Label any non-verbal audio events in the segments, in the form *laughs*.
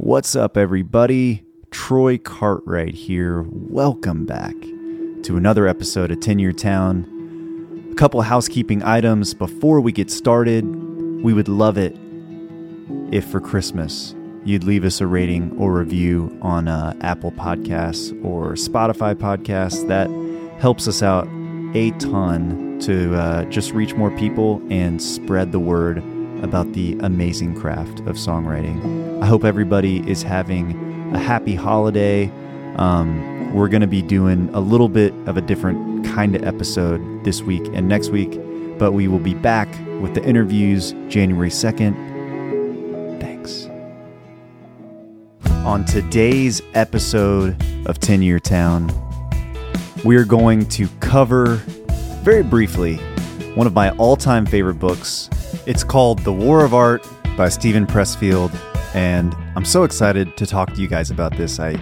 What's up, everybody? Troy Cartwright here. Welcome back to another episode of 10 Year Town. A couple housekeeping items before we get started. We would love it if for Christmas you'd leave us a rating or review on uh, Apple Podcasts or Spotify Podcasts. That helps us out a ton to uh, just reach more people and spread the word about the amazing craft of songwriting. I hope everybody is having a happy holiday. Um, we're going to be doing a little bit of a different kind of episode this week and next week, but we will be back with the interviews January 2nd. Thanks. On today's episode of 10 Year Town, we are going to cover very briefly one of my all time favorite books. It's called The War of Art by Steven Pressfield, and I'm so excited to talk to you guys about this. I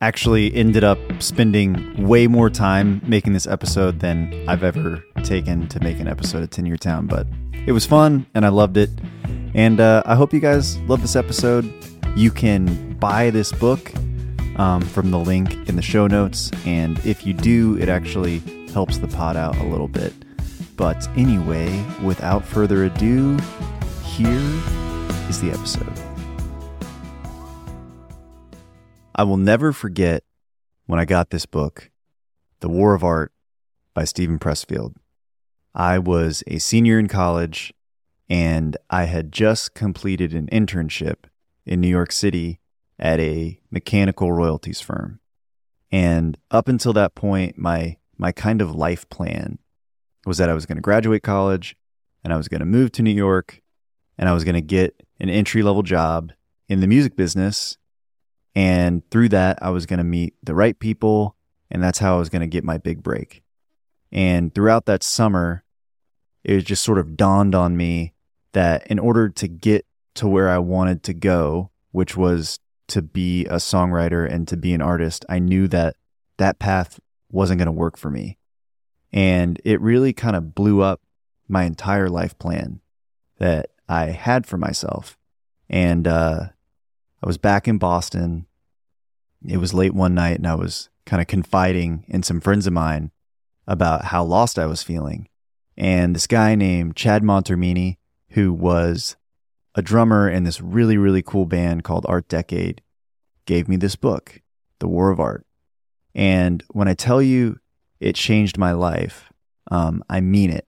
actually ended up spending way more time making this episode than I've ever taken to make an episode of 10 Year Town, but it was fun and I loved it. And uh, I hope you guys love this episode. You can buy this book um, from the link in the show notes. And if you do, it actually helps the pod out a little bit. But anyway, without further ado, here is the episode. I will never forget when I got this book, The War of Art by Steven Pressfield. I was a senior in college and I had just completed an internship in New York City at a mechanical royalties firm. And up until that point, my my kind of life plan was that I was going to graduate college and I was going to move to New York and I was going to get an entry level job in the music business. And through that, I was going to meet the right people. And that's how I was going to get my big break. And throughout that summer, it just sort of dawned on me that in order to get to where I wanted to go, which was to be a songwriter and to be an artist, I knew that that path wasn't going to work for me. And it really kind of blew up my entire life plan that I had for myself. And uh, I was back in Boston. It was late one night, and I was kind of confiding in some friends of mine about how lost I was feeling. And this guy named Chad Montermini, who was a drummer in this really, really cool band called Art Decade, gave me this book, The War of Art. And when I tell you it changed my life, um, I mean it.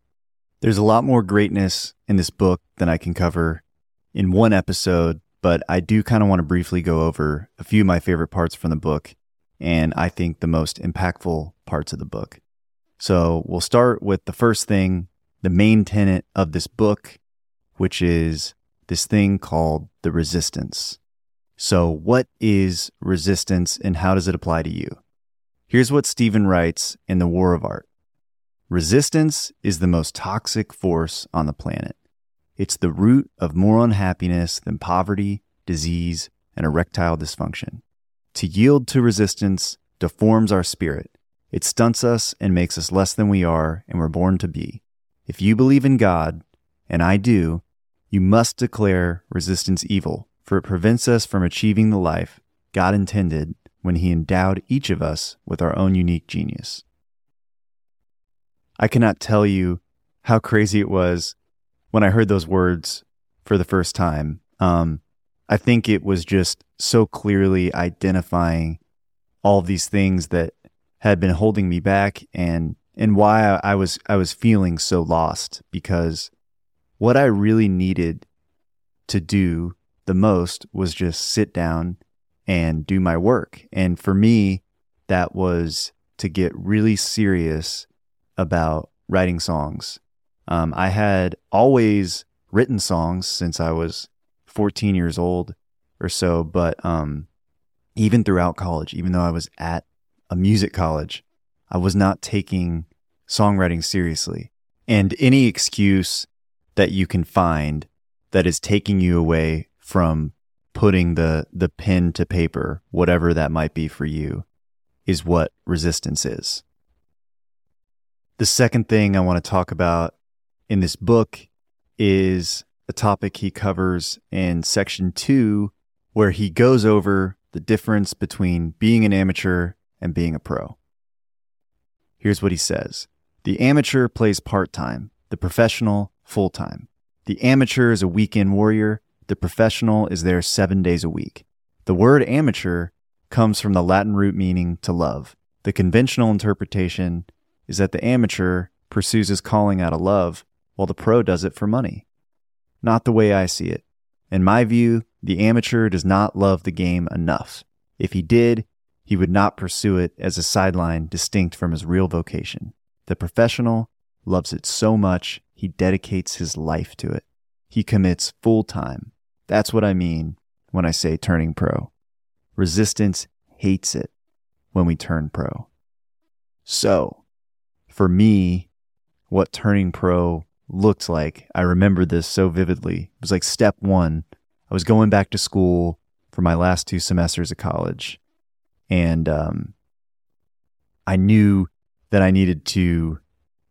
There's a lot more greatness in this book than I can cover in one episode, but I do kind of want to briefly go over a few of my favorite parts from the book and I think the most impactful parts of the book. So we'll start with the first thing, the main tenet of this book, which is this thing called the resistance. So, what is resistance and how does it apply to you? Here's what Steven writes in The War of Art Resistance is the most toxic force on the planet. It's the root of more unhappiness than poverty, disease, and erectile dysfunction. To yield to resistance deforms our spirit. It stunts us and makes us less than we are and we're born to be. If you believe in God, and I do, you must declare resistance evil, for it prevents us from achieving the life God intended when He endowed each of us with our own unique genius. I cannot tell you how crazy it was when I heard those words for the first time. Um, I think it was just so clearly identifying all these things that had been holding me back and and why I was I was feeling so lost because what I really needed to do the most was just sit down and do my work. And for me, that was to get really serious about writing songs. Um, I had always written songs since I was 14 years old or so, but um, even throughout college, even though I was at a music college, I was not taking songwriting seriously. And any excuse that you can find that is taking you away from putting the the pen to paper, whatever that might be for you, is what resistance is. The second thing I want to talk about in this book is a topic he covers in section 2 where he goes over the difference between being an amateur and being a pro. Here's what he says The amateur plays part time, the professional full time. The amateur is a weekend warrior, the professional is there seven days a week. The word amateur comes from the Latin root meaning to love. The conventional interpretation is that the amateur pursues his calling out of love, while the pro does it for money. Not the way I see it. In my view, the amateur does not love the game enough. If he did, he would not pursue it as a sideline distinct from his real vocation. The professional loves it so much, he dedicates his life to it. He commits full time. That's what I mean when I say turning pro. Resistance hates it when we turn pro. So, for me, what turning pro looked like, I remember this so vividly. It was like step one. I was going back to school for my last two semesters of college. And um, I knew that I needed to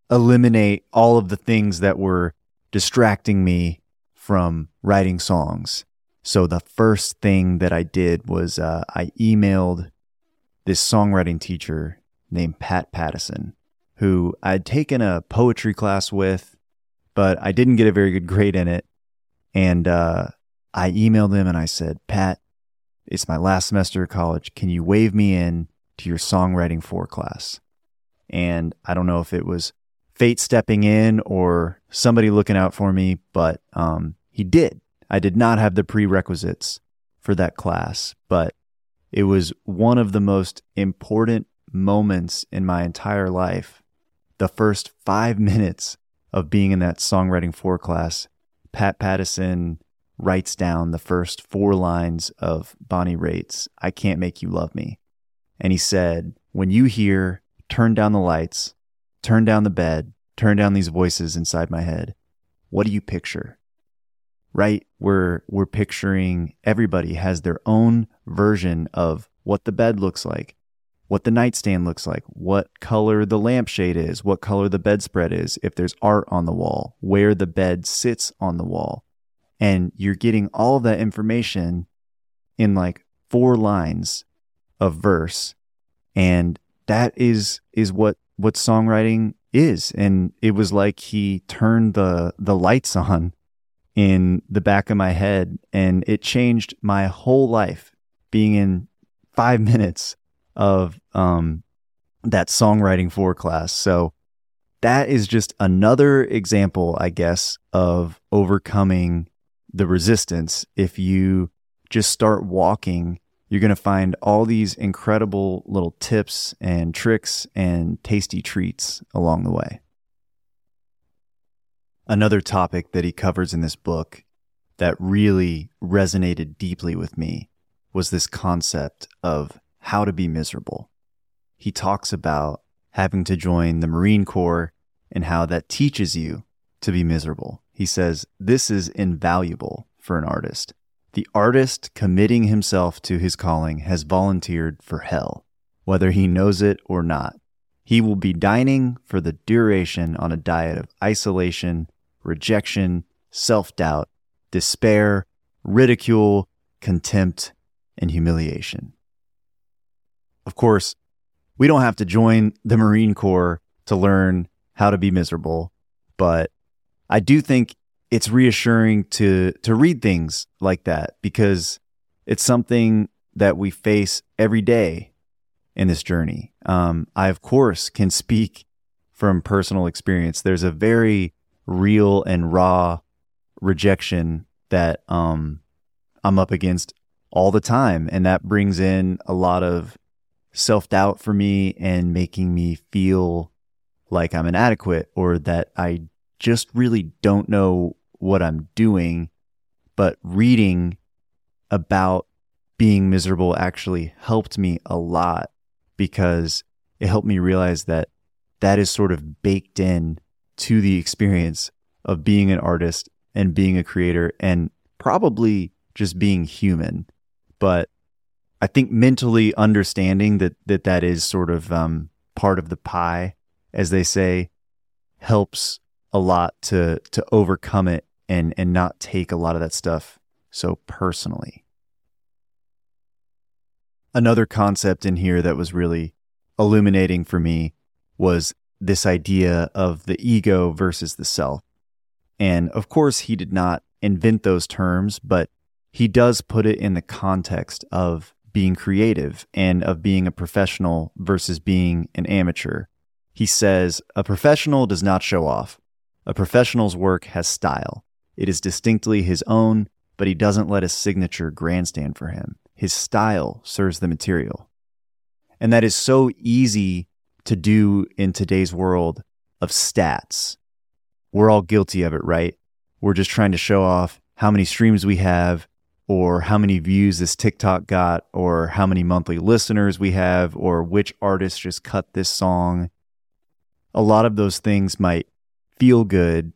eliminate all of the things that were distracting me from writing songs. So the first thing that I did was uh, I emailed this songwriting teacher named Pat Pattison, who I'd taken a poetry class with, but I didn't get a very good grade in it. And uh, I emailed him and I said, Pat, it's my last semester of college. Can you wave me in to your songwriting four class? And I don't know if it was fate stepping in or somebody looking out for me, but um, he did. I did not have the prerequisites for that class, but it was one of the most important moments in my entire life. The first five *laughs* minutes of being in that songwriting four class, Pat Pattison writes down the first four lines of Bonnie Raitt's I Can't Make You Love Me. And he said, When you hear, turn down the lights, turn down the bed, turn down these voices inside my head, what do you picture? Right? We're, we're picturing everybody has their own version of what the bed looks like, what the nightstand looks like, what color the lampshade is, what color the bedspread is, if there's art on the wall, where the bed sits on the wall, and you're getting all that information in like four lines of verse. And that is is what what songwriting is. And it was like he turned the the lights on in the back of my head and it changed my whole life being in 5 minutes of um that songwriting four class so that is just another example i guess of overcoming the resistance, if you just start walking, you're going to find all these incredible little tips and tricks and tasty treats along the way. Another topic that he covers in this book that really resonated deeply with me was this concept of how to be miserable. He talks about having to join the Marine Corps and how that teaches you to be miserable. He says, This is invaluable for an artist. The artist committing himself to his calling has volunteered for hell, whether he knows it or not. He will be dining for the duration on a diet of isolation, rejection, self doubt, despair, ridicule, contempt, and humiliation. Of course, we don't have to join the Marine Corps to learn how to be miserable, but I do think it's reassuring to to read things like that because it's something that we face every day in this journey. Um, I of course can speak from personal experience. There's a very real and raw rejection that um, I'm up against all the time, and that brings in a lot of self doubt for me and making me feel like I'm inadequate or that I just really don't know what I'm doing. But reading about being miserable actually helped me a lot because it helped me realize that that is sort of baked in to the experience of being an artist and being a creator and probably just being human. But I think mentally understanding that that, that is sort of um, part of the pie, as they say, helps a lot to to overcome it and and not take a lot of that stuff so personally. Another concept in here that was really illuminating for me was this idea of the ego versus the self. And of course, he did not invent those terms, but he does put it in the context of being creative and of being a professional versus being an amateur. He says, A professional does not show off. A professional's work has style. It is distinctly his own, but he doesn't let his signature grandstand for him. His style serves the material. And that is so easy to do in today's world of stats. We're all guilty of it, right? We're just trying to show off how many streams we have, or how many views this TikTok got, or how many monthly listeners we have, or which artist just cut this song. A lot of those things might feel good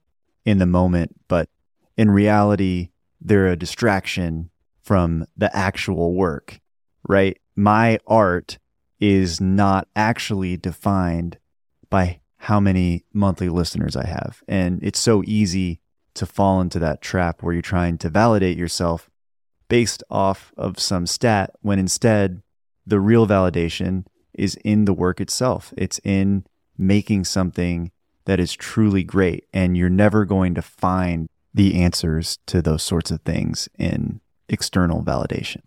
in the moment, but in reality, they're a distraction from the actual work, right? My art is not actually defined by how many monthly listeners I have. And it's so easy to fall into that trap where you're trying to validate yourself based off of some stat when instead the real validation is in the work itself. It's in making something that is truly great. And you're never going to find the answers to those sorts of things in external validation.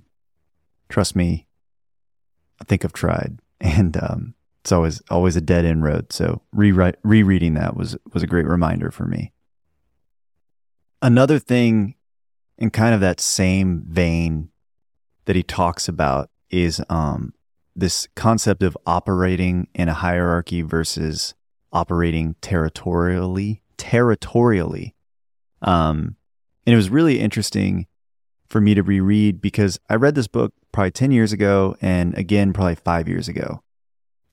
Trust me, I think I've tried, *laughs* and um, it's always always a dead end road. So rewrite, rereading that was was a great reminder for me. Another thing, in kind of that same vein, that he talks about is um, this concept of operating in a hierarchy versus operating territorially. Territorially, um, and it was really interesting for me to reread because I read this book probably 10 years ago and again probably five years ago.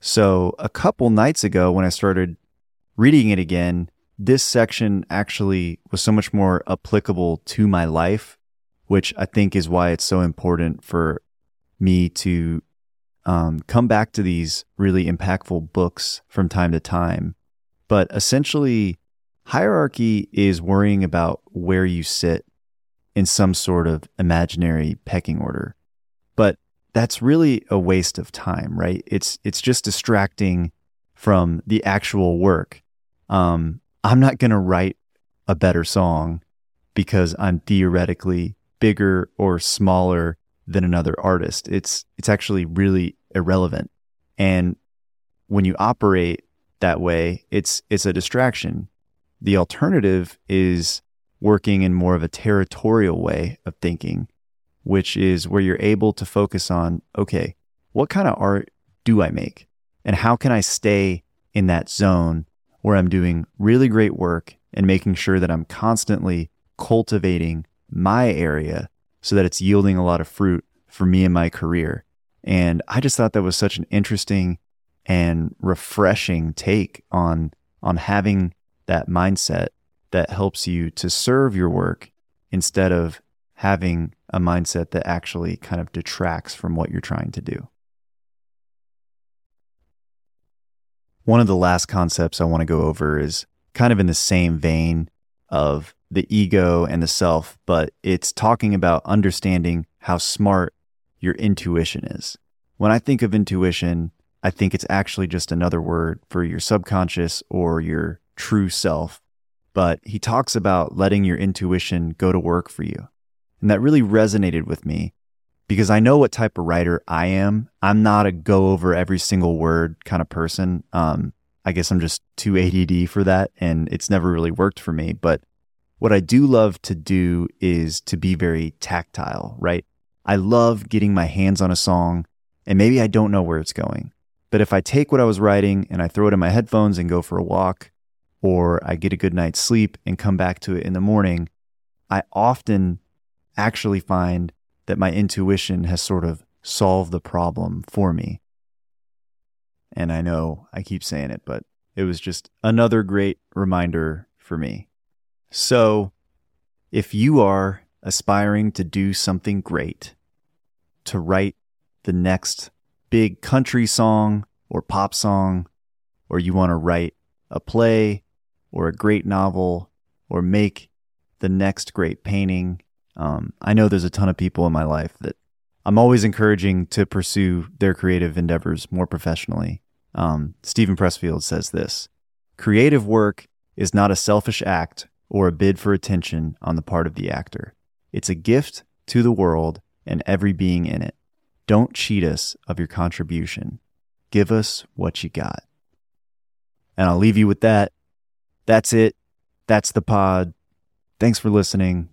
So a couple nights ago when I started reading it again, this section actually was so much more applicable to my life, which I think is why it's so important for me to um, come back to these really impactful books from time to time. But essentially, hierarchy is worrying about where you sit in some sort of imaginary pecking order. But that's really a waste of time, right? It's it's just distracting from the actual work. Um, I'm not going to write a better song because I'm theoretically bigger or smaller than another artist. It's it's actually really irrelevant. And when you operate that way, it's it's a distraction. The alternative is working in more of a territorial way of thinking, which is where you're able to focus on, okay, what kind of art do I make? And how can I stay in that zone where I'm doing really great work and making sure that I'm constantly cultivating my area so that it's yielding a lot of fruit for me in my career. And I just thought that was such an interesting and refreshing take on on having that mindset that helps you to serve your work instead of having a mindset that actually kind of detracts from what you're trying to do. One of the last concepts I want to go over is kind of in the same vein of the ego and the self, but it's talking about understanding how smart your intuition is. When I think of intuition, I think it's actually just another word for your subconscious or your true self but he talks about letting your intuition go to work for you. And that really resonated with me because I know what type of writer I am. I'm not a go over every single word kind of person. Um, I guess I'm just too ADD for that, and it's never really worked for me. But what I do love to do is to be very tactile, right? I love getting my hands on a song, and maybe I don't know where it's going. But if I take what I was writing and I throw it in my headphones and go for a walk, or I get a good night's sleep and come back to it in the morning, I often actually find that my intuition has sort of solved the problem for me. And I know I keep saying it, but it was just another great reminder for me. So, if you are aspiring to do something great, to write the next big country song or pop song, or you want to write a play or a great novel or make the next great painting. Um, I know there's a ton of people in my life that I'm always encouraging to pursue their creative endeavors more professionally. Um, Steven Pressfield says this Creative work is not a selfish act or a bid for attention on the part of the actor. It's a gift to the world and every being in it. Don't cheat us of your contribution. Give us what you got. And I'll leave you with that. That's it. That's the pod. Thanks for listening.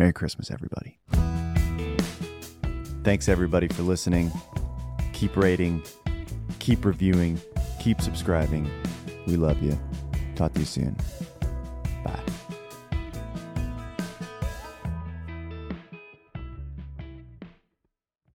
Merry Christmas, everybody. Thanks, everybody, for listening. Keep rating, keep reviewing, keep subscribing. We love you. Talk to you soon.